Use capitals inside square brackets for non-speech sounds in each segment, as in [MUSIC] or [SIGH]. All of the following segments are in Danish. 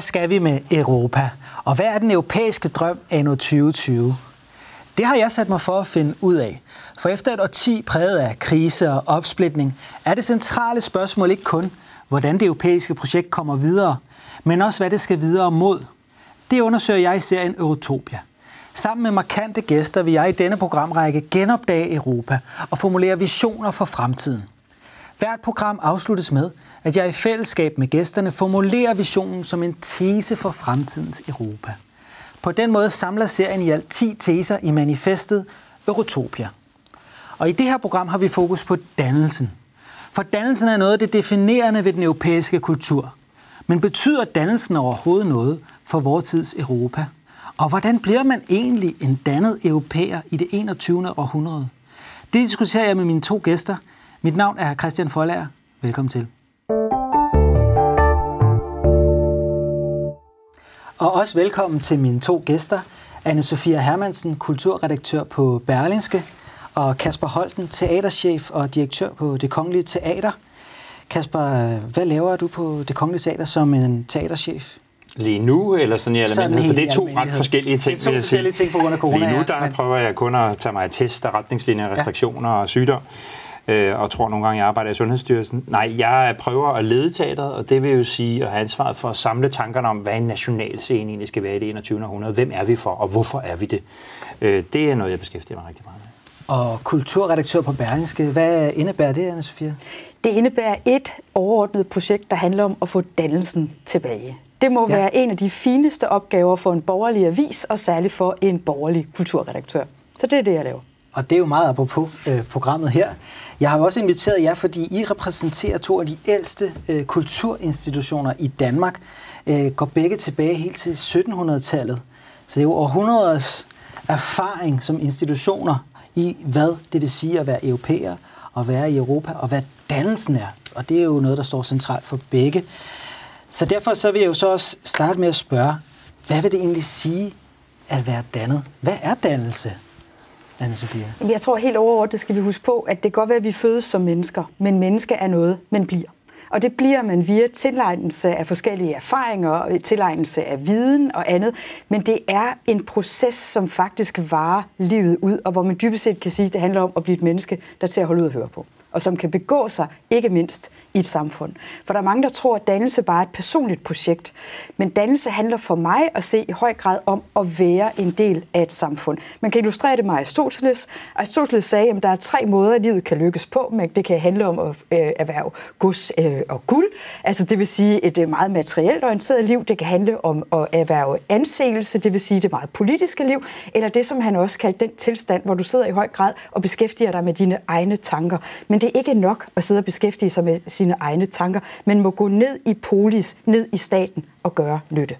Hvad skal vi med Europa? Og hvad er den europæiske drøm anno 2020? Det har jeg sat mig for at finde ud af. For efter et årti præget af krise og opsplitning, er det centrale spørgsmål ikke kun, hvordan det europæiske projekt kommer videre, men også hvad det skal videre mod. Det undersøger jeg i serien Eurotopia. Sammen med markante gæster vil jeg i denne programrække genopdage Europa og formulere visioner for fremtiden. Hvert program afsluttes med, at jeg i fællesskab med gæsterne formulerer visionen som en tese for fremtidens Europa. På den måde samler serien i alt 10 teser i manifestet Eurotopia. Og i det her program har vi fokus på dannelsen. For dannelsen er noget af det definerende ved den europæiske kultur. Men betyder dannelsen overhovedet noget for vores tids Europa? Og hvordan bliver man egentlig en dannet europæer i det 21. århundrede? Det diskuterer jeg med mine to gæster. Mit navn er Christian Folager. Velkommen til. Og også velkommen til mine to gæster, anne Sofia Hermansen, kulturredaktør på Berlingske, og Kasper Holten, teaterchef og direktør på Det Kongelige Teater. Kasper, hvad laver du på Det Kongelige Teater som en teaterchef? Lige nu, eller sådan i almindelighed? For det er to ret forskellige ting, Det er to forskellige ting på grund af corona. Lige nu, der men... prøver jeg kun at tage mig af test af retningslinjer, restriktioner ja. og sygdom øh, og tror nogle gange, jeg arbejder i Sundhedsstyrelsen. Nej, jeg prøver at lede teateret, og det vil jo sige at have ansvaret for at samle tankerne om, hvad en nationalscene egentlig skal være i det 21. århundrede. Hvem er vi for, og hvorfor er vi det? Øh, det er noget, jeg beskæftiger mig rigtig meget med. Og kulturredaktør på Berlingske, hvad indebærer det, anne Sofia? Det indebærer et overordnet projekt, der handler om at få dannelsen tilbage. Det må ja. være en af de fineste opgaver for en borgerlig avis, og særligt for en borgerlig kulturredaktør. Så det er det, jeg laver. Og det er jo meget apropos øh, programmet her. Jeg har også inviteret jer, fordi I repræsenterer to af de ældste øh, kulturinstitutioner i Danmark. Øh, går begge tilbage helt til 1700-tallet. Så det er jo århundreders erfaring som institutioner i, hvad det vil sige at være europæer og være i Europa, og hvad dannelsen er. Og det er jo noget, der står centralt for begge. Så derfor så vil jeg jo så også starte med at spørge, hvad vil det egentlig sige at være dannet? Hvad er dannelse? Anna Sofia? Jeg tror helt overordnet skal vi huske på, at det kan godt være, at vi fødes som mennesker, men menneske er noget, man bliver. Og det bliver man via tilegnelse af forskellige erfaringer, tilegnelse af viden og andet. Men det er en proces, som faktisk varer livet ud, og hvor man dybest set kan sige, at det handler om at blive et menneske, der til at holde ud og høre på og som kan begå sig, ikke mindst i et samfund. For der er mange, der tror, at dannelse bare er et personligt projekt. Men dannelse handler for mig at se i høj grad om at være en del af et samfund. Man kan illustrere det med Aristoteles. Aristoteles sagde, at der er tre måder, livet kan lykkes på. Men det kan handle om at øh, erhverve gods øh, og guld. Altså det vil sige et øh, meget materielt orienteret liv. Det kan handle om at erhverve anseelse, det vil sige det meget politiske liv. Eller det, som han også kaldte den tilstand, hvor du sidder i høj grad og beskæftiger dig med dine egne tanker. Men det er ikke nok at sidde og beskæftige sig med sine egne tanker, men må gå ned i polis, ned i staten og gøre nytte.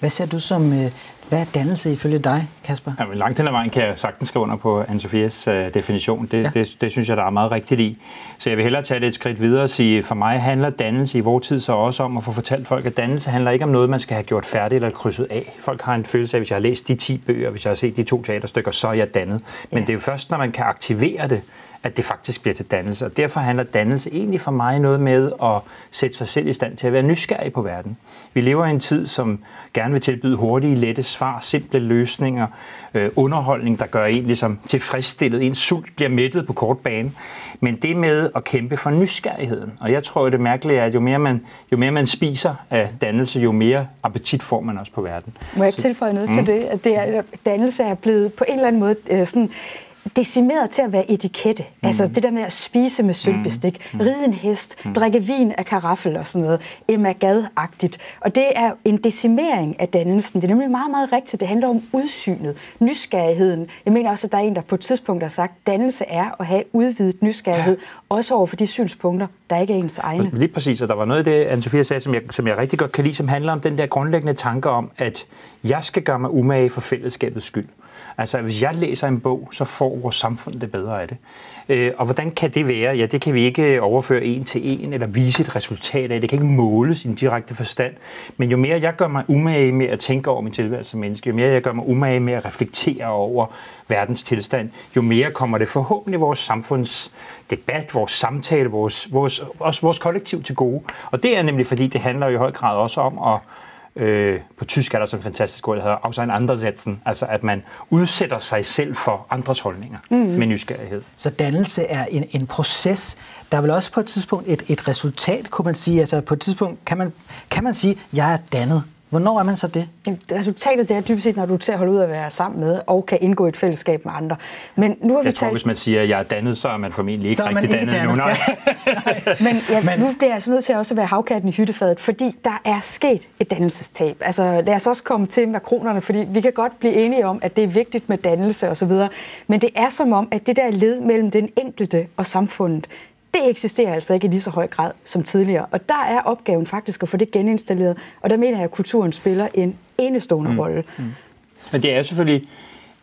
Hvad ser du som, øh, hvad er dannelse ifølge dig, Kasper? Ja, men langt hen ad vejen kan jeg sagtens skrive under på Anne-Sophias uh, definition. Det, ja. det, det synes jeg, der er meget rigtigt i. Så jeg vil hellere tage det et skridt videre og sige, for mig handler dannelse i vores tid så også om at få fortalt folk, at dannelse handler ikke om noget, man skal have gjort færdigt eller krydset af. Folk har en følelse af, at hvis jeg har læst de 10 bøger, hvis jeg har set de to teaterstykker, så er jeg dannet. Men ja. det er jo først, når man kan aktivere det, at det faktisk bliver til dannelse. Og derfor handler dannelse egentlig for mig noget med at sætte sig selv i stand til at være nysgerrig på verden. Vi lever i en tid, som gerne vil tilbyde hurtige, lette svar, simple løsninger, øh, underholdning, der gør en ligesom tilfredsstillet. En sult bliver mættet på kort bane. Men det med at kæmpe for nysgerrigheden. Og jeg tror, at det mærkelige er, at jo mere man, jo mere man spiser af dannelse, jo mere appetit får man også på verden. Må jeg ikke tilføje noget mm. til det? At det er, dannelse er blevet på en eller anden måde øh, sådan decimeret til at være etikette. Mm. Altså det der med at spise med sølvbestik, mm. ride en hest, mm. drikke vin af karaffel og sådan noget, Emma Gad-agtigt. Og det er en decimering af dannelsen. Det er nemlig meget, meget rigtigt. Det handler om udsynet, nysgerrigheden. Jeg mener også, at der er en, der på et tidspunkt har sagt, at dannelse er at have udvidet nysgerrighed, ja. også over for de synspunkter, der ikke er ens egne. Lige præcis, og der var noget af det, Anne-Sophia sagde, som jeg, som jeg rigtig godt kan lide, som handler om den der grundlæggende tanke om, at jeg skal gøre mig umage for fællesskabets skyld. Altså, hvis jeg læser en bog, så får vores samfund det bedre af det. Øh, og hvordan kan det være? Ja, det kan vi ikke overføre en til en, eller vise et resultat af. Det kan ikke måles i en direkte forstand. Men jo mere jeg gør mig umage med at tænke over min tilværelse som menneske, jo mere jeg gør mig umage med at reflektere over verdens tilstand, jo mere kommer det forhåbentlig vores samfunds debat, vores samtale, vores, vores, også vores kollektiv til gode. Og det er nemlig, fordi det handler i høj grad også om at Øh, på tysk er der sådan en fantastisk ord, der hedder også en andersætzen, altså at man udsætter sig selv for andres holdninger mm. med nysgerrighed. Så dannelse er en, en proces. Der er vel også på et tidspunkt et, et resultat, kunne man sige. Altså på et tidspunkt kan man, kan man sige, jeg er dannet. Hvornår er man så det? Resultatet det er dybest set, når du til at holde ud at være sammen med, og kan indgå i et fællesskab med andre. Men nu har vi jeg tror, talt... hvis man siger, at jeg er dannet, så er man formentlig ikke så rigtig dannet, dannet nu. Nej. [LAUGHS] Men, ja, Men nu bliver jeg altså nødt til også at være havkatten i hyttefadet, fordi der er sket et dannelsestab. Altså lad os også komme til makronerne, fordi vi kan godt blive enige om, at det er vigtigt med dannelse osv., men det er som om, at det der led mellem den enkelte og samfundet, det eksisterer altså ikke i lige så høj grad som tidligere. Og der er opgaven faktisk at få det geninstalleret, og der mener jeg, at kulturen spiller en enestående mm. rolle. Mm. Men det er selvfølgelig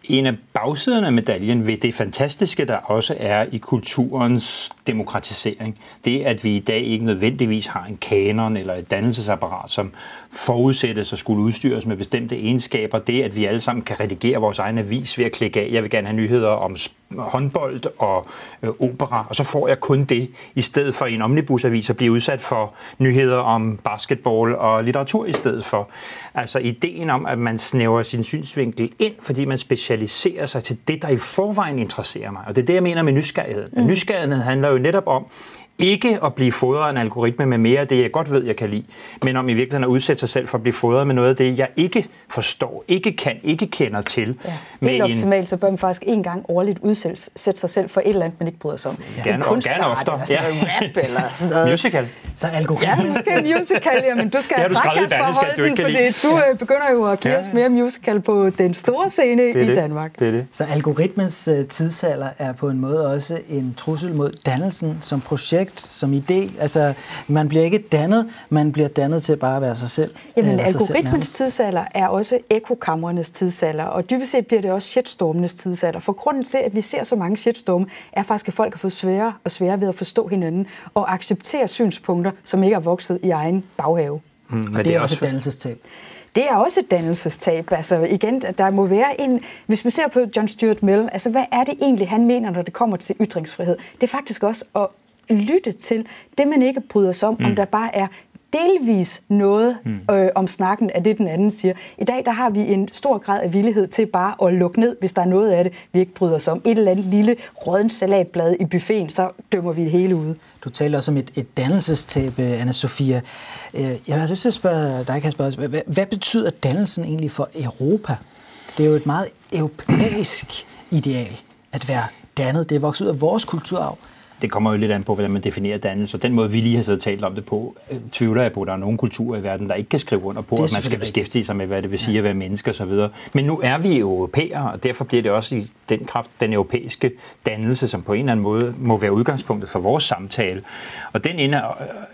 en af bagsiderne af medaljen ved det fantastiske, der også er i kulturens demokratisering, det at vi i dag ikke nødvendigvis har en kanon eller et dannelsesapparat, som forudsættes og skulle udstyres med bestemte egenskaber. Det, at vi alle sammen kan redigere vores egen avis ved at klikke af. Jeg vil gerne have nyheder om håndbold og øh, opera, og så får jeg kun det, i stedet for i en omnibusavis at blive udsat for nyheder om basketball og litteratur i stedet for. Altså ideen om, at man snæver sin synsvinkel ind, fordi man specialiserer sig til det, der i forvejen interesserer mig. Og det er det, jeg mener med nysgerrighed. Mm. Nysgerrighed handler jo netop om, ikke at blive fodret af en algoritme med mere af det, jeg godt ved, jeg kan lide, men om i virkeligheden at udsætte sig selv for at blive fodret med noget af det, jeg ikke forstår, ikke kan, ikke kender til. Ja. Helt optimalt, så bør man faktisk en gang årligt udsætte sig selv for et eller andet, man ikke bryder sig om. Ja. Gerne, en gerne oftere. Eller sådan ja. rap eller sådan noget. Musical. Så algoritmen. Ja, måske musical, ja, men du skal have sagt, Kasper, holde den, fordi du øh, begynder jo at give ja. os mere musical på den store scene det i det. Danmark. Det er det. Så algoritmens uh, tidsalder er på en måde også en trussel mod dannelsen som projekt, som idé. Altså, man bliver ikke dannet, man bliver dannet til bare at være sig selv. Jamen, algoritmens selv tidsalder er også ekokammernes tidsalder, og dybest set bliver det også shitstormenes tidsalder. For grunden til, at vi ser så mange shitstorme, er faktisk, at folk har fået sværere og sværere ved at forstå hinanden og acceptere synspunkter, som ikke er vokset i egen baghave. Mm, men det, det er også et dannelsestab. Det er også et dannelsestab. Altså igen, der må være en... Hvis man ser på John Stuart Mill, altså hvad er det egentlig, han mener, når det kommer til ytringsfrihed? Det er faktisk også at lytte til det, man ikke bryder sig om, mm. om der bare er delvis noget mm. øh, om snakken af det, den anden siger. I dag der har vi en stor grad af villighed til bare at lukke ned, hvis der er noget af det, vi ikke bryder os om. Et eller andet lille rådden salatblad i buffeten, så dømmer vi det hele ud. Du taler også om et, et dannelsestab, anna Sofia. Øh, jeg har lyst til at spørge dig, Kasper, hvad, hvad betyder dannelsen egentlig for Europa? Det er jo et meget europæisk ideal at være dannet. Det er vokset ud af vores kulturarv det kommer jo lidt an på, hvordan man definerer dannelse. Og den måde, vi lige har siddet og talt om det på, øh, tvivler jeg på, at der er nogle kulturer i verden, der ikke kan skrive under på, at man skal beskæftige sig med, hvad det vil sige ja. at være menneske osv. Men nu er vi europæere, og derfor bliver det også i den kraft den europæiske dannelse, som på en eller anden måde må være udgangspunktet for vores samtale. Og den ende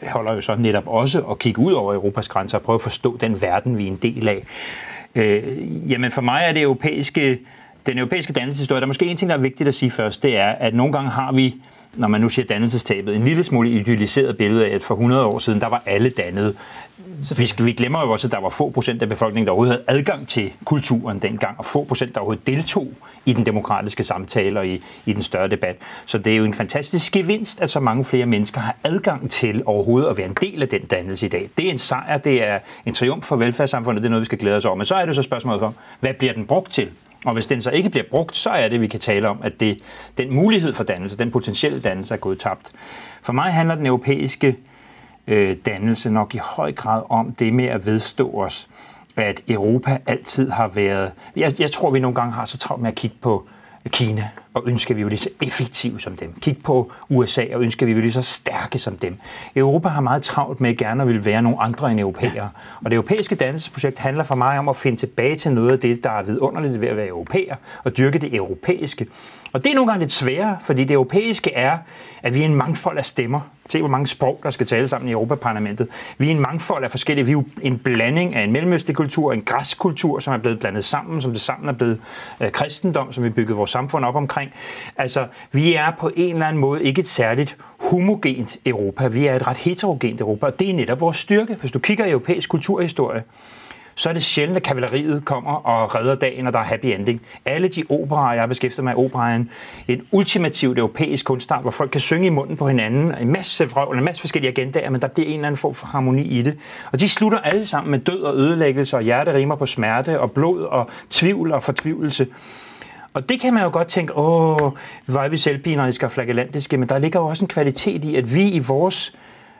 holder jo så netop også at kigge ud over Europas grænser og prøve at forstå den verden, vi er en del af. Øh, jamen for mig er det europæiske, den europæiske dannelseshistorie, der er måske en ting, der er vigtigt at sige først, det er, at nogle gange har vi når man nu siger dannelsestabet, en lille smule idealiseret billede af, at for 100 år siden, der var alle dannede. Vi, vi glemmer jo også, at der var få procent af befolkningen, der overhovedet havde adgang til kulturen dengang, og få procent, der overhovedet deltog i den demokratiske samtale og i, i den større debat. Så det er jo en fantastisk gevinst, at så mange flere mennesker har adgang til overhovedet at være en del af den dannelse i dag. Det er en sejr, det er en triumf for velfærdssamfundet, det er noget, vi skal glæde os over. Men så er det så spørgsmålet om, hvad bliver den brugt til? Og hvis den så ikke bliver brugt, så er det, vi kan tale om, at det, den mulighed for dannelse, den potentielle dannelse er gået tabt. For mig handler den europæiske øh, dannelse nok i høj grad om det med at vedstå os, at Europa altid har været... Jeg, jeg tror, vi nogle gange har så travlt med at kigge på Kina og ønsker, vi var lige så effektive som dem. Kig på USA og ønsker, vi var lige så stærke som dem. Europa har meget travlt med gerne at ville være nogle andre end europæere. Og det europæiske dannelsesprojekt handler for mig om at finde tilbage til noget af det, der er vidunderligt ved at være europæer, og dyrke det europæiske. Og det er nogle gange lidt sværere, fordi det europæiske er, at vi er en mangfold af stemmer. Se, hvor mange sprog, der skal tale sammen i Europaparlamentet. Vi er en mangfold af forskellige. Vi er en blanding af en mellemøstlig kultur, en græsk kultur, som er blevet blandet sammen, som det sammen er blevet øh, kristendom, som vi bygget vores samfund op omkring. Altså, vi er på en eller anden måde ikke et særligt homogent Europa. Vi er et ret heterogent Europa, og det er netop vores styrke. Hvis du kigger i europæisk kulturhistorie, så er det sjældent, at kavaleriet kommer og redder dagen, og der er happy ending. Alle de operaer, jeg har beskæftiget mig med operaen, en ultimativt europæisk kunstart, hvor folk kan synge i munden på hinanden, en masse vrøvl, en masse forskellige agendaer, men der bliver en eller anden form for harmoni i det. Og de slutter alle sammen med død og ødelæggelse, og hjerterimer på smerte, og blod, og tvivl og fortvivlelse. Og det kan man jo godt tænke, åh, hvor er vi selvpineriske og flagellantiske, men der ligger jo også en kvalitet i, at vi i vores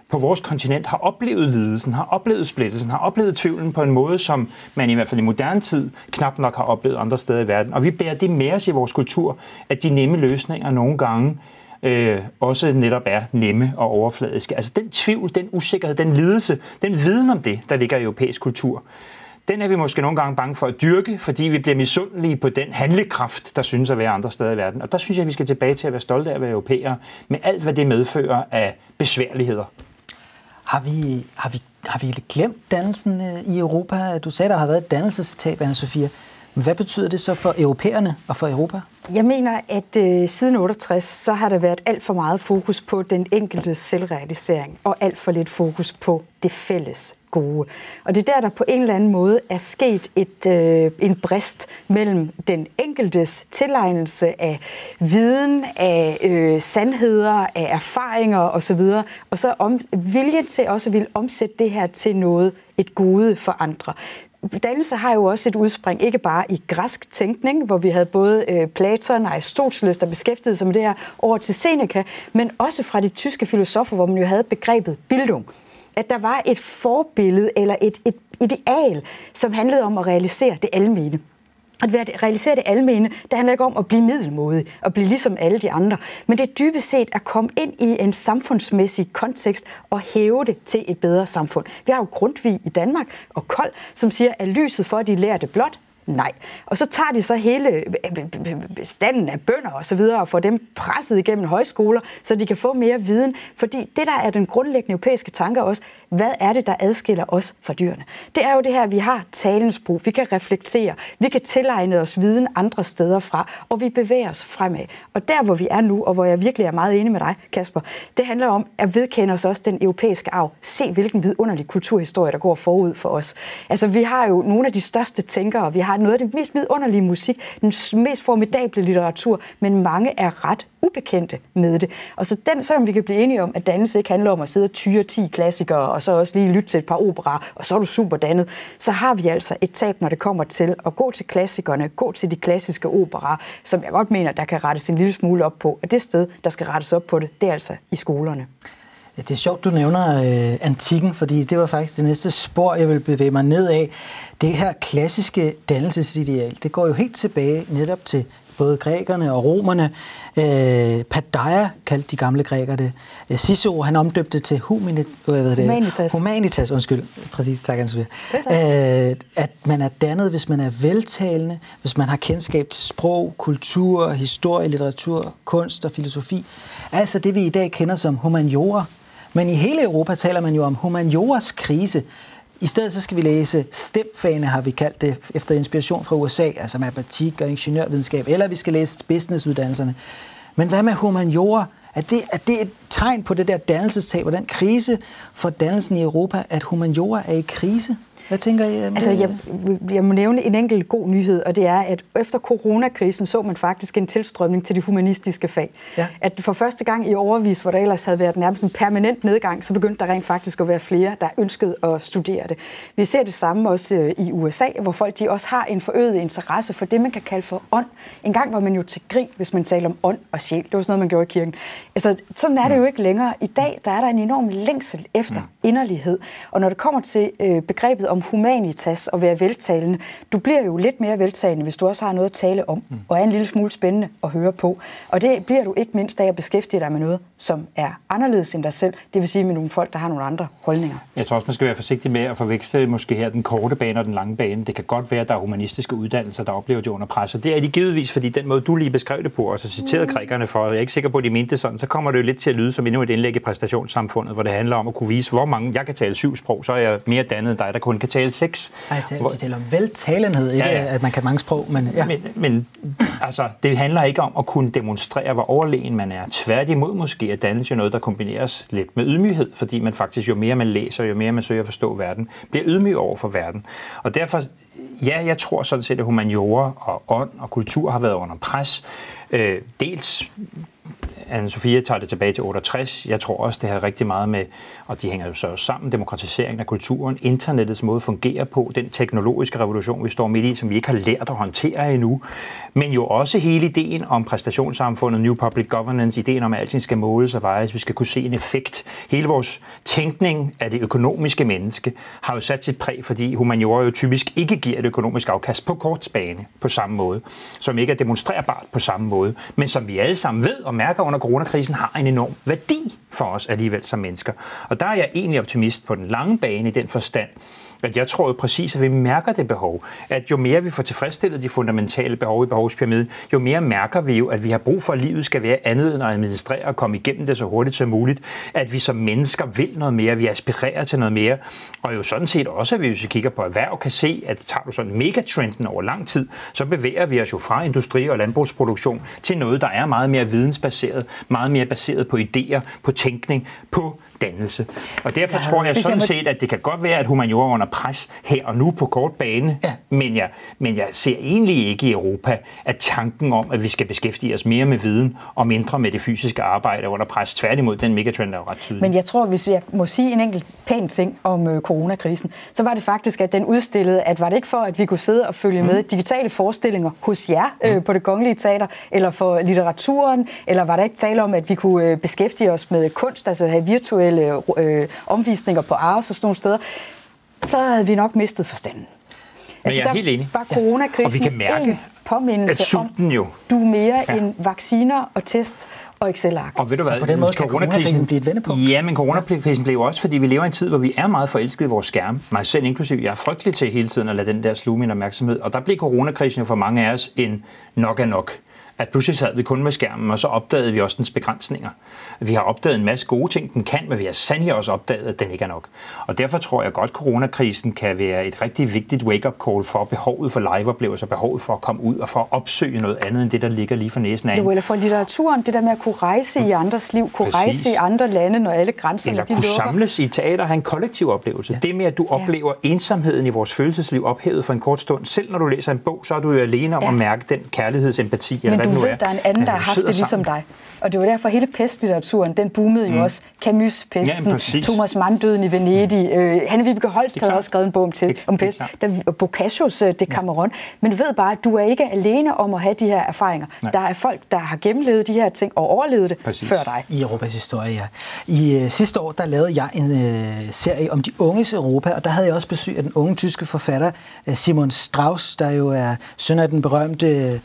på vores kontinent har oplevet lidelsen, har oplevet splittelsen, har oplevet tvivlen på en måde, som man i hvert fald i moderne tid knap nok har oplevet andre steder i verden. Og vi bærer det med os i vores kultur, at de nemme løsninger nogle gange øh, også netop er nemme og overfladiske. Altså den tvivl, den usikkerhed, den lidelse, den viden om det, der ligger i europæisk kultur, den er vi måske nogle gange bange for at dyrke, fordi vi bliver misundelige på den handlekraft, der synes at være andre steder i verden. Og der synes jeg, at vi skal tilbage til at være stolte af at være europæere, med alt, hvad det medfører af besværligheder. Har vi, har vi, har vi glemt dannelsen øh, i Europa? Du sagde, der har været et dannelsestab, anna Sofia. Men hvad betyder det så for europæerne og for Europa? Jeg mener, at øh, siden 68, så har der været alt for meget fokus på den enkelte selvrealisering, og alt for lidt fokus på det fælles gode. Og det er der, der på en eller anden måde er sket et, øh, en brist mellem den enkeltes tilegnelse af viden, af øh, sandheder, af erfaringer osv., og så om, viljen til også at ville omsætte det her til noget, et gode for andre. Dannelse har jo også et udspring, ikke bare i græsk tænkning, hvor vi havde både øh, Platon og Aristoteles, der beskæftigede sig med det her, over til Seneca, men også fra de tyske filosofer, hvor man jo havde begrebet bildung. At der var et forbillede eller et, et ideal, som handlede om at realisere det almene at realisere det almene, det handler ikke om at blive middelmodig og blive ligesom alle de andre, men det er dybest set at komme ind i en samfundsmæssig kontekst og hæve det til et bedre samfund. Vi har jo Grundtvig i Danmark og Kold, som siger, at lyset for, de lærte blot, Nej. Og så tager de så hele øh, øh, øh, standen af bønder og så videre og får dem presset igennem højskoler, så de kan få mere viden. Fordi det, der er den grundlæggende europæiske tanke også, hvad er det, der adskiller os fra dyrene? Det er jo det her, at vi har talens brug, vi kan reflektere, vi kan tilegne os viden andre steder fra, og vi bevæger os fremad. Og der, hvor vi er nu, og hvor jeg virkelig er meget enig med dig, Kasper, det handler om at vedkende os også den europæiske arv. Se, hvilken vidunderlig kulturhistorie, der går forud for os. Altså, vi har jo nogle af de største tænkere, vi har noget af det mest vidunderlige musik, den mest formidable litteratur, men mange er ret ubekendte med det. Og så den, selvom vi kan blive enige om, at dannelse ikke handler om at sidde og tyre 10 klassikere, og så også lige lytte til et par opera, og så er du super dannet, så har vi altså et tab, når det kommer til at gå til klassikerne, gå til de klassiske opera, som jeg godt mener, der kan rettes en lille smule op på. Og det sted, der skal rettes op på det, det er altså i skolerne. Ja, det er sjovt, du nævner øh, antikken, fordi det var faktisk det næste spor, jeg vil bevæge mig ned af. Det her klassiske dannelsesideal, det går jo helt tilbage netop til både grækerne og romerne. Øh, Padaia kaldte de gamle grækere det. Øh, Cicero, han omdøbte til humanit, øh, hvad det, humanitas. Humanitas, undskyld. Præcis, tak Hans øh, At man er dannet, hvis man er veltalende, hvis man har kendskab til sprog, kultur, historie, litteratur, kunst og filosofi. Altså det, vi i dag kender som humaniora. Men i hele Europa taler man jo om humanioras krise. I stedet så skal vi læse stemfane, har vi kaldt det, efter inspiration fra USA, altså matematik og ingeniørvidenskab, eller vi skal læse businessuddannelserne. Men hvad med humaniora? Er det, er det et tegn på det der dannelsestab og den krise for dannelsen i Europa, at humaniora er i krise? Hvad tænker I? Altså, jeg, jeg må nævne en enkelt god nyhed, og det er, at efter coronakrisen så man faktisk en tilstrømning til de humanistiske fag. Ja. At for første gang i overvis, hvor der ellers havde været nærmest en permanent nedgang, så begyndte der rent faktisk at være flere, der ønskede at studere det. Vi ser det samme også øh, i USA, hvor folk de også har en forøget interesse for det, man kan kalde for ånd. En gang var man jo til grin, hvis man talte om ånd og sjæl. Det var sådan noget, man gjorde i kirken. Altså, sådan er det jo ikke længere. I dag der er der en enorm længsel efter mm. inderlighed. Og når det kommer til øh, begrebet om om humanitas og være veltalende. Du bliver jo lidt mere veltalende, hvis du også har noget at tale om, mm. og er en lille smule spændende at høre på. Og det bliver du ikke mindst af at beskæftige dig med noget, som er anderledes end dig selv, det vil sige med nogle folk, der har nogle andre holdninger. Jeg tror også, man skal være forsigtig med at forveksle måske her den korte bane og den lange bane. Det kan godt være, at der er humanistiske uddannelser, der oplever det under pres, og det er de givetvis, fordi den måde, du lige beskrev det på, og så citerede mm. grækerne for, jeg er ikke sikker på, at de mente sådan, så kommer det jo lidt til at lyde som endnu et indlæg i præstationssamfundet, hvor det handler om at kunne vise, hvor mange, jeg kan tale syv sprog, så er jeg mere dannet end dig, der kun kan tale sex. Nej, de taler om veltalenhed, ikke ja, ja. at man kan mange sprog, men ja. Men, men altså, det handler ikke om at kunne demonstrere, hvor overlegen man er. Tværtimod måske at dannelse noget, der kombineres lidt med ydmyghed, fordi man faktisk, jo mere man læser, jo mere man søger at forstå verden, bliver ydmyg over for verden. Og derfor ja, jeg tror sådan set, at humaniora og ånd og kultur har været under pres. Øh, dels anne Sofia tager det tilbage til 68. Jeg tror også, det har rigtig meget med, og de hænger jo så sammen, demokratiseringen af kulturen, internettets måde at fungere på, den teknologiske revolution, vi står midt i, som vi ikke har lært at håndtere endnu, men jo også hele ideen om præstationssamfundet, New Public Governance, ideen om, at alting skal måles og vejes, vi skal kunne se en effekt. Hele vores tænkning af det økonomiske menneske har jo sat sit præg, fordi humaniora jo typisk ikke giver et økonomisk afkast på kort bane på samme måde, som ikke er demonstrerbart på samme måde, men som vi alle sammen ved og mærker under coronakrisen har en enorm værdi for os alligevel som mennesker. Og der er jeg egentlig optimist på den lange bane i den forstand, at jeg tror jo præcis, at vi mærker det behov. At jo mere vi får tilfredsstillet de fundamentale behov i behovspyramiden, jo mere mærker vi jo, at vi har brug for, at livet skal være andet end at administrere og komme igennem det så hurtigt som muligt. At vi som mennesker vil noget mere, vi aspirerer til noget mere. Og jo sådan set også, at vi, hvis vi kigger på erhverv, kan se, at tager du sådan megatrenden over lang tid, så bevæger vi os jo fra industri- og landbrugsproduktion til noget, der er meget mere vidensbaseret, meget mere baseret på idéer, på tænkning, på dannelse. Og derfor ja, tror jeg sådan set, at det kan godt være, at humaniora er under pres her og nu på kort bane, ja. men, jeg, men jeg ser egentlig ikke i Europa, at tanken om, at vi skal beskæftige os mere med viden og mindre med det fysiske arbejde er under pres. Tværtimod, den megatrend er jo ret tydelig. Men jeg tror, hvis jeg må sige en enkelt pæn ting om øh, coronakrisen, så var det faktisk, at den udstillede, at var det ikke for, at vi kunne sidde og følge mm. med digitale forestillinger hos jer øh, mm. på det kongelige teater, eller for litteraturen, eller var der ikke tale om, at vi kunne øh, beskæftige os med kunst, altså have virtuelle virtuelle øh, omvisninger på Ars og sådan nogle steder, så havde vi nok mistet forstanden. Men altså, jeg er helt enig. Var coronakrisen ja. og vi kan mærke, en påmindelse om, jo. du er mere ja. end vacciner og test og Excel-ark. Og ved du hvad, så på den måde kan coronakrisen blive et vendepunkt? Ja, men coronakrisen blev også, fordi vi lever i en tid, hvor vi er meget forelskede i vores skærm. Mig selv inklusiv. Jeg er frygtelig til hele tiden at lade den der sluge min opmærksomhed. Og der blev coronakrisen jo for mange af os en nok er nok at pludselig sad vi kun med skærmen, og så opdagede vi også dens begrænsninger. Vi har opdaget en masse gode ting, den kan, men vi har sandelig også opdaget, at den ikke er nok. Og derfor tror jeg godt, at coronakrisen kan være et rigtig vigtigt wake-up call for behovet for liveoplevelser, behovet for at komme ud og for at opsøge noget andet end det, der ligger lige for næsen af. Jo, eller for litteraturen, det der med at kunne rejse i andres liv, kunne Præcis. rejse i andre lande, når alle grænser eller de kunne lukker. samles i teater og have en kollektiv oplevelse. Ja. Det med, at du ja. oplever ensomheden i vores følelsesliv ophævet for en kort stund. Selv når du læser en bog, så er du jo alene om ja. at mærke den kærlighedsempati, eller Men du ved, er. der er en anden, der har haft det ligesom dig. Og det var derfor, hele pestlitteraturen, den boomede mm. jo også. Camus, pesten, ja, Thomas Mann, døden i Venedig. Mm. Øh, Hanne Vibeke Holst havde også skrevet en bog om, til, om pest. Der, Boccaccios uh, Decameron. Ja. Men du ved bare, at du er ikke alene om at have de her erfaringer. Nej. Der er folk, der har gennemlevet de her ting og overlevet det Præcis. før dig. I Europas historie, ja. I uh, sidste år, der lavede jeg en uh, serie om de unges Europa, og der havde jeg også besøg af den unge tyske forfatter uh, Simon Strauss, der jo er søn af den berømte uh,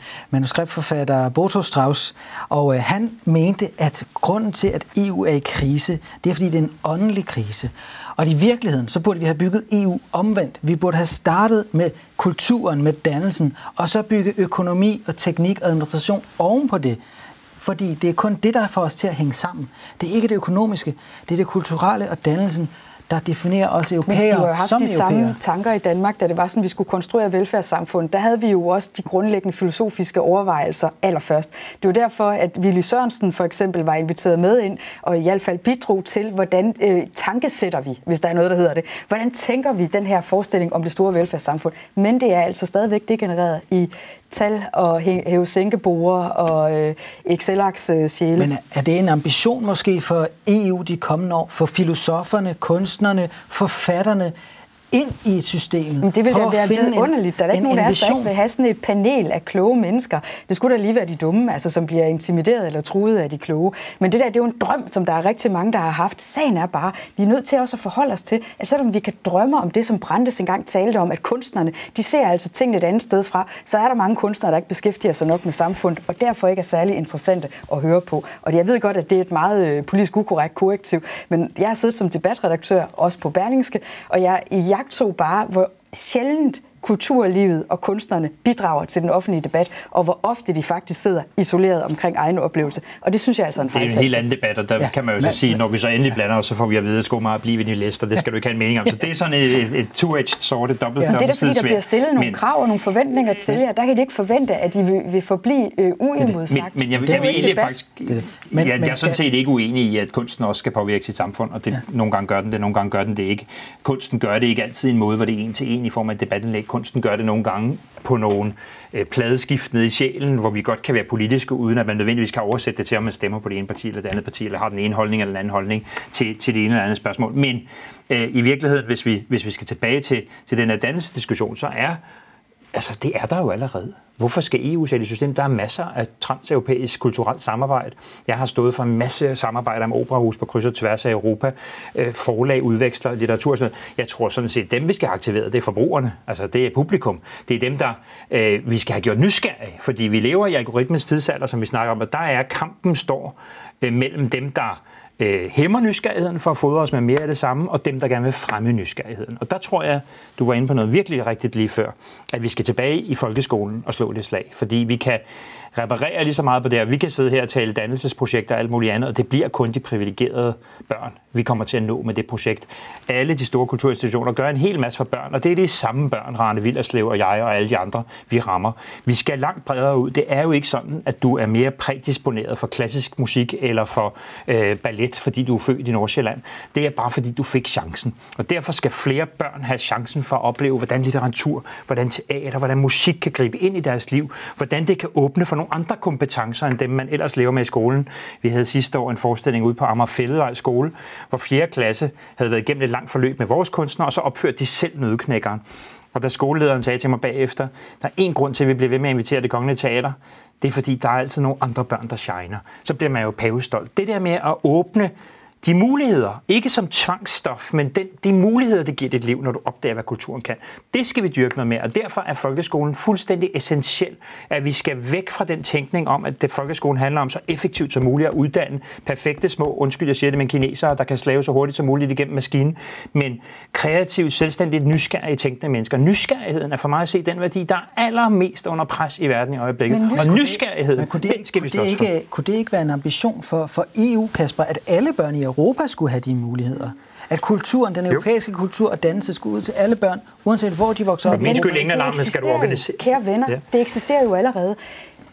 manuskriptforfatter Boto Strauss. Og øh, han mente, at grunden til, at EU er i krise, det er, fordi det er en åndelig krise. Og i virkeligheden, så burde vi have bygget EU omvendt. Vi burde have startet med kulturen, med dannelsen, og så bygge økonomi og teknik og administration oven på det. Fordi det er kun det, der får os til at hænge sammen. Det er ikke det økonomiske, det er det kulturelle og dannelsen, der definerer os europæere Men du har haft de europæere. samme tanker i Danmark, da det var sådan, vi skulle konstruere velfærdssamfundet. Der havde vi jo også de grundlæggende filosofiske overvejelser allerførst. Det var derfor, at Willy Sørensen for eksempel var inviteret med ind, og i hvert fald bidrog til, hvordan øh, tankesætter vi, hvis der er noget, der hedder det. Hvordan tænker vi den her forestilling om det store velfærdssamfund? Men det er altså stadigvæk degenereret i tal og hæve sænkebore og øh, Excel-aks øh, sjæle. Men er det en ambition måske for EU de kommende år, for filosoferne, kunstnerne, forfatterne, ind i systemet. Men det vil da være lidt underligt. Der er ikke nogen af os, der ikke vil have sådan et panel af kloge mennesker. Det skulle da lige være de dumme, altså, som bliver intimideret eller truet af de kloge. Men det der, det er jo en drøm, som der er rigtig mange, der har haft. Sagen er bare, vi er nødt til også at forholde os til, at selvom vi kan drømme om det, som Brandes engang talte om, at kunstnerne, de ser altså tingene et andet sted fra, så er der mange kunstnere, der ikke beskæftiger sig nok med samfundet, og derfor ikke er særlig interessante at høre på. Og jeg ved godt, at det er et meget øh, politisk ukorrekt korrektiv, men jeg har siddet som debatredaktør, også på Berlingske, og jeg, jeg iagtog bare, hvor sjældent kulturlivet og kunstnerne bidrager til den offentlige debat, og hvor ofte de faktisk sidder isoleret omkring egen oplevelse. Og det synes jeg altså er en Det er en helt anden debat, og der ja. kan man jo så sige, når vi så endelig blander os, så får vi at vide, at skomager blive ved de lister. Det skal du ikke have en mening om. Så det er sådan et, et two-edged sword, et dobbelt ja. Det er da fordi, der bliver stillet nogle men, krav og nogle forventninger til jer. Der kan de ikke forvente, at de vil, vil forblive øh, uimodsagt. Men, men jeg, jeg, jeg vil egentlig faktisk... Det det. Men, jeg, jeg er sådan set ikke uenig i, at kunsten også skal påvirke sit samfund, og det, ja. nogle gange gør den det, nogle gange gør den det ikke. Kunsten gør det ikke altid i en måde, hvor det er en til en i form af et debatindlæg. Kunsten gør det nogle gange på nogle øh, pladeskift nede i sjælen, hvor vi godt kan være politiske, uden at man nødvendigvis kan oversætte det til, om man stemmer på det ene parti eller det andet parti, eller har den ene holdning eller den anden holdning til, til det ene eller andet spørgsmål. Men øh, i virkeligheden, hvis vi, hvis vi skal tilbage til, til den her dannelsesdiskussion, så er altså, det er der jo allerede. Hvorfor skal EU sætte i system? Der er masser af transeuropæisk kulturelt samarbejde. Jeg har stået for en masse samarbejder om operahus på kryds og tværs af Europa. Øh, forlag udveksler litteratur. Sådan noget. Jeg tror sådan set, dem vi skal have aktiveret, det er forbrugerne. Altså det er publikum. Det er dem, der øh, vi skal have gjort nysgerrige. Fordi vi lever i algoritmens tidsalder, som vi snakker om, og der er kampen står øh, mellem dem, der øh, hæmmer nysgerrigheden for at fodre os med mere af det samme, og dem, der gerne vil fremme nysgerrigheden. Og der tror jeg, du var inde på noget virkelig rigtigt lige før, at vi skal tilbage i folkeskolen og slå det slag. Fordi vi kan reparere lige så meget på det, og vi kan sidde her og tale dannelsesprojekter og alt muligt andet, og det bliver kun de privilegerede børn, vi kommer til at nå med det projekt. Alle de store kulturinstitutioner gør en hel masse for børn, og det er de samme børn, Rane Villerslev og jeg og alle de andre, vi rammer. Vi skal langt bredere ud. Det er jo ikke sådan, at du er mere prædisponeret for klassisk musik eller for øh, ballet, fordi du er født i Nordsjælland. Det er bare fordi, du fik chancen. Og derfor skal flere børn have chancen for at opleve, hvordan litteratur, hvordan teater, hvordan musik kan gribe ind i deres liv, hvordan det kan åbne for nogle andre kompetencer, end dem man ellers lever med i skolen. Vi havde sidste år en forestilling ude på Amager skole, hvor fjerde klasse havde været igennem et langt forløb med vores kunstnere, og så opførte de selv nødknækkeren. Og da skolelederen sagde til mig bagefter, der er en grund til, at vi bliver ved med at invitere det kongelige teater, det er fordi, der er altid nogle andre børn, der shiner. Så bliver man jo pavestolt. Det der med at åbne de muligheder, ikke som tvangsstof, men den, de muligheder, det giver dit liv, når du opdager, hvad kulturen kan, det skal vi dyrke noget mere. Og derfor er folkeskolen fuldstændig essentiel, at vi skal væk fra den tænkning om, at det folkeskolen handler om så effektivt som muligt at uddanne perfekte små, undskyld, jeg siger det, men kinesere, der kan slave så hurtigt som muligt igennem maskinen, men kreativt, selvstændigt, nysgerrige tænkende mennesker. Nysgerrigheden er for mig at se den værdi, der er allermest under pres i verden i øjeblikket. Men og nysgerrigheden, kunne det, den skal vi slås det ikke. Kunne det ikke være en ambition for, for EU, Kasper, at alle børn i Europa skulle have de muligheder. At kulturen, den europæiske jo. kultur og dannelse skulle ud til alle børn, uanset hvor de vokser op. Men skyld ingen alarm, skal du organisere. Kære venner, ja. det eksisterer jo allerede.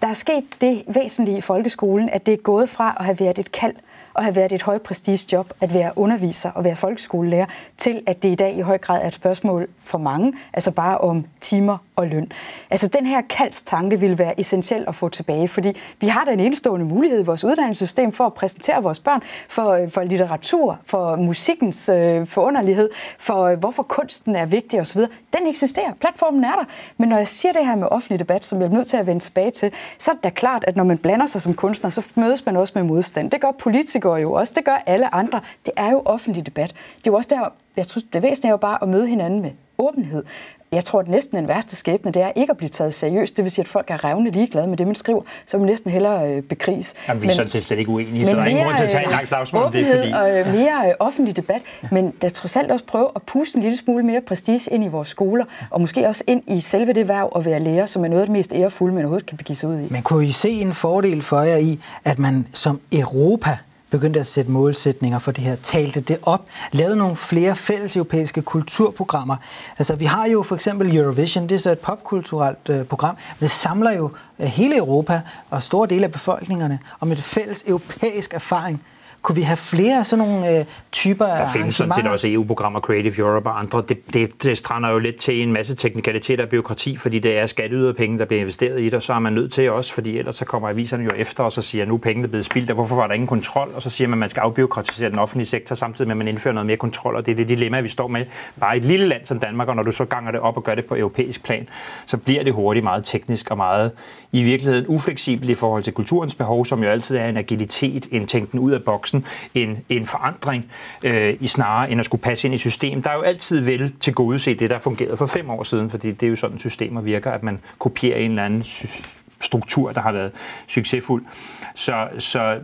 Der er sket det væsentlige i folkeskolen, at det er gået fra at have været et kald at have været et højt prestigejob, at være underviser og være folkeskolelærer, til at det i dag i høj grad er et spørgsmål for mange, altså bare om timer og løn. Altså den her kaldstanke vil være essentiel at få tilbage, fordi vi har den enestående mulighed i vores uddannelsessystem for at præsentere vores børn for, øh, for litteratur, for musikkens øh, forunderlighed, for øh, hvorfor kunsten er vigtig osv. Den eksisterer. Platformen er der. Men når jeg siger det her med offentlig debat, som jeg er nødt til at vende tilbage til, så er det da klart, at når man blander sig som kunstner, så mødes man også med modstand. Det gør politikere jo også. Det gør alle andre. Det er jo offentlig debat. Det er jo også der, jeg tror, det væsentlige er jo bare at møde hinanden med åbenhed. Jeg tror, at næsten den værste skæbne, det er ikke at blive taget seriøst. Det vil sige, at folk er revne ligeglade med det, man skriver, så man næsten hellere øh, bekriges. Jamen, vi er sådan set slet ikke uenige, så der er ingen grund til at tage en lang slagsmål om det. Fordi... og øh, mere øh, offentlig debat, men der trods alt også prøve at puste en lille smule mere prestige ind i vores skoler, og måske også ind i selve det værv at være lærer, som er noget af det mest ærefulde, man overhovedet kan begive sig ud i. Men kunne I se en fordel for jer i, at man som Europa begyndte at sætte målsætninger for det her, talte det op, lavede nogle flere fælles europæiske kulturprogrammer. Altså vi har jo for eksempel Eurovision, det er så et popkulturelt øh, program, men det samler jo øh, hele Europa og store dele af befolkningerne om et fælles europæisk erfaring kunne vi have flere sådan nogle øh, typer Der findes sådan set også EU-programmer, Creative Europe og andre. Det, det, det strander jo lidt til en masse teknikaliteter og byråkrati, fordi det er skatteyderpenge, der bliver investeret i det, og så er man nødt til også, fordi ellers så kommer aviserne jo efter, og så siger, nu er pengene blevet spildt, og hvorfor var der ingen kontrol? Og så siger man, at man skal afbyråkratisere den offentlige sektor, samtidig med, at man indfører noget mere kontrol, og det er det dilemma, vi står med. Bare et lille land som Danmark, og når du så ganger det op og gør det på europæisk plan, så bliver det hurtigt meget teknisk og meget i virkeligheden ufleksibelt i forhold til kulturens behov, som jo altid er en agilitet, en tænken ud af voksen en, en forandring øh, i snarere end at skulle passe ind i systemet. Der er jo altid vel til gode se det, der fungerede for fem år siden, fordi det er jo sådan, systemer virker, at man kopierer en eller anden struktur, der har været succesfuld. Så, så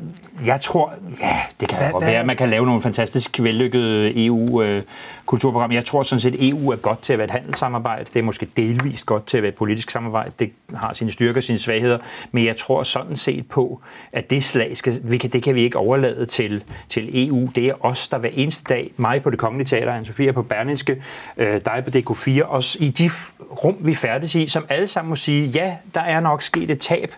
jeg tror, ja, det kan godt være, at man kan lave nogle fantastisk vellykkede EU-kulturprogrammer. Jeg tror sådan set, at EU er godt til at være et handelssamarbejde. Det er måske delvist godt til at være et politisk samarbejde. Det har sine styrker og sine svagheder. Men jeg tror sådan set på, at det slag, skal, vi kan, det kan vi ikke overlade til, til EU. Det er os, der hver eneste dag, mig på det kongelige teater, Anne-Sophia på Berlingske, øh, dig på DK4, os i de rum, vi færdes i, som alle sammen må sige, ja, der er nok sket et tab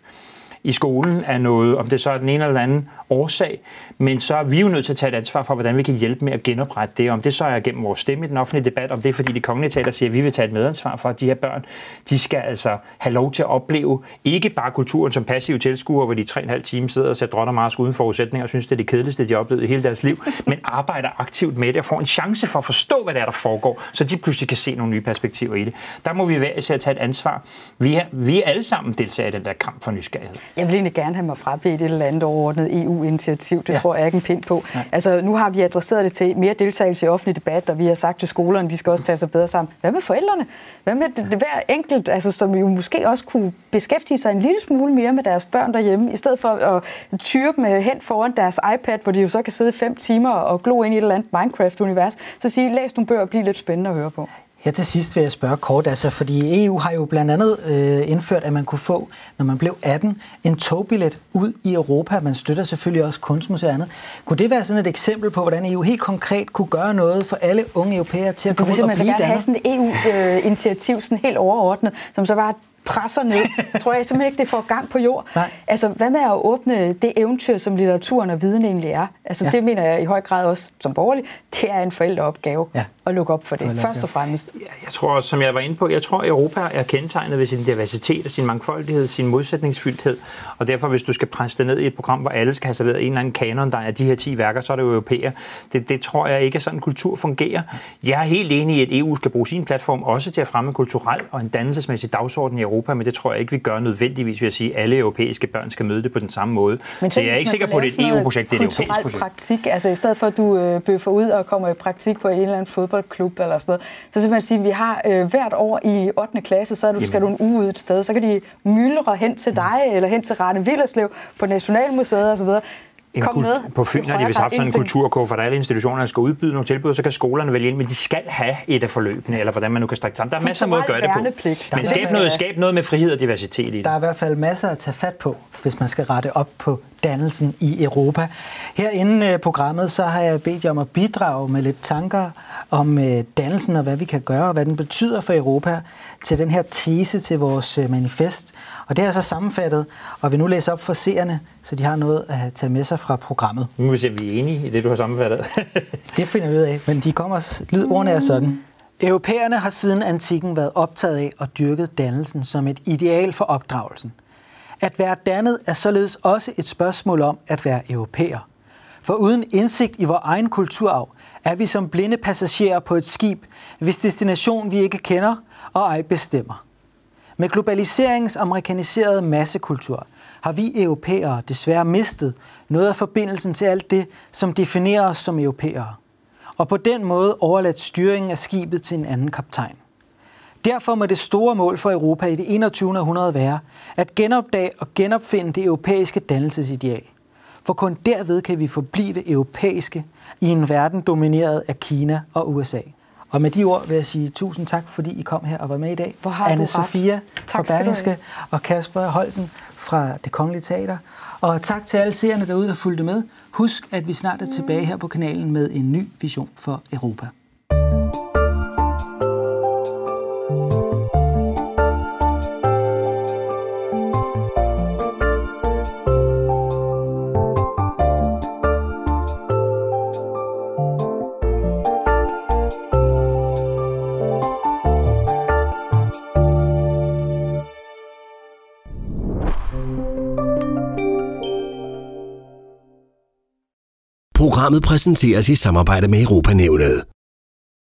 i skolen af noget, om det så er den ene eller den anden årsag, men så er vi jo nødt til at tage et ansvar for, hvordan vi kan hjælpe med at genoprette det. Om det så er gennem vores stemme i den offentlige debat, om det er fordi de kongelige teater siger, at vi vil tage et medansvar for, at de her børn, de skal altså have lov til at opleve ikke bare kulturen som passive tilskuere, hvor de tre og en halv time sidder og ser dronner Mars uden forudsætninger og synes, det er det kedeligste, de har oplevet i hele deres liv, men arbejder aktivt med det og får en chance for at forstå, hvad der er, der foregår, så de pludselig kan se nogle nye perspektiver i det. Der må vi være til at tage et ansvar. Vi er, vi er alle sammen deltager i den der kamp for nysgerrighed. Jeg vil egentlig gerne have mig frabedt et eller andet overordnet EU-initiativ. Det ja. tror jeg ikke en pind på. Ja. Altså, nu har vi adresseret det til mere deltagelse i offentlig debat, og vi har sagt til skolerne, de skal også tage sig bedre sammen. Hvad med forældrene? Hvad med det, det hver enkelt, altså, som jo måske også kunne beskæftige sig en lille smule mere med deres børn derhjemme, i stedet for at tyre dem hen foran deres iPad, hvor de jo så kan sidde fem timer og glo ind i et eller andet Minecraft-univers, så sige, læs nogle bøger og bliv lidt spændende at høre på. Her til sidst vil jeg spørge kort, altså, fordi EU har jo blandt andet øh, indført, at man kunne få, når man blev 18, en togbillet ud i Europa. Man støtter selvfølgelig også kunstmuseer og andet. Kunne det være sådan et eksempel på, hvordan EU helt konkret kunne gøre noget for alle unge europæere til at komme ud og blive dannet? have sådan et EU-initiativ, sådan helt overordnet, som så var presser ned, [LAUGHS] tror jeg simpelthen ikke, det får gang på jord. Nej. Altså, hvad med at åbne det eventyr, som litteraturen og viden egentlig er? Altså, ja. det mener jeg i høj grad også som borgerlig, det er en forældreopgave ja. at lukke op for det, Forældre, først og fremmest. Ja, jeg tror også, som jeg var inde på, jeg tror, at Europa er kendetegnet ved sin diversitet og sin mangfoldighed, sin modsætningsfyldthed, og derfor, hvis du skal presse det ned i et program, hvor alle skal have serveret en eller anden kanon, der er de her 10 værker, så er det jo europæer. Det, det tror jeg ikke er sådan, kultur fungerer. Jeg er helt enig i, at EU skal bruge sin platform også til at fremme kulturel og en dannelsesmæssig dagsorden i Europa Europa, men det tror jeg ikke, vi gør nødvendigvis ved at sige, at alle europæiske børn skal møde det på den samme måde. Men så jeg er ikke sikker på, at det er et EU-projekt, det er et europæisk projekt. praktik, altså i stedet for, at du øh, bøffer ud og kommer i praktik på en eller anden fodboldklub eller sådan noget, så simpelthen sige, at vi har øh, hvert år i 8. klasse, så du, skal du en uge ud et sted, så kan de myldre hen til dig, mm. eller hen til Rane Villerslev på Nationalmuseet osv en Kom med. På Fyn har de vist haft sådan en kulturkår, for der alle institutioner, der skal udbyde nogle tilbud, så kan skolerne vælge ind, men de skal have et af forløbene, eller hvordan man nu kan strikke sammen. Der er masser af måder at gøre det på. Men skab noget, skab noget med frihed og diversitet i det. Der er i hvert fald masser at tage fat på, hvis man skal rette op på dannelsen i Europa. Her inden øh, programmet, så har jeg bedt jer om at bidrage med lidt tanker om øh, dannelsen og hvad vi kan gøre, og hvad den betyder for Europa til den her tese til vores øh, manifest. Og det er så sammenfattet, og vi nu læser op for seerne, så de har noget at tage med sig fra programmet. Nu vil vi se, vi er enige i det, du har sammenfattet. [LAUGHS] det finder vi ud af, men de kommer, lyd, ordene er sådan. Europæerne har siden antikken været optaget af og dyrket dannelsen som et ideal for opdragelsen – at være dannet er således også et spørgsmål om at være europæer. For uden indsigt i vores egen kulturarv, er vi som blinde passagerer på et skib, hvis destination vi ikke kender og ej bestemmer. Med globaliseringens amerikaniserede massekultur har vi europæere desværre mistet noget af forbindelsen til alt det, som definerer os som europæere, og på den måde overladt styringen af skibet til en anden kaptajn. Derfor må det store mål for Europa i det 21. århundrede være at genopdage og genopfinde det europæiske dannelsesideal. For kun derved kan vi forblive europæiske i en verden domineret af Kina og USA. Og med de ord vil jeg sige tusind tak, fordi I kom her og var med i dag. Hvor har Anne Sofia fra Berlingske og Kasper Holten fra Det Kongelige Teater. Og tak til alle seerne derude, der fulgte med. Husk, at vi snart er tilbage her på kanalen med en ny vision for Europa. Programmet præsenteres i samarbejde med Europanævnet.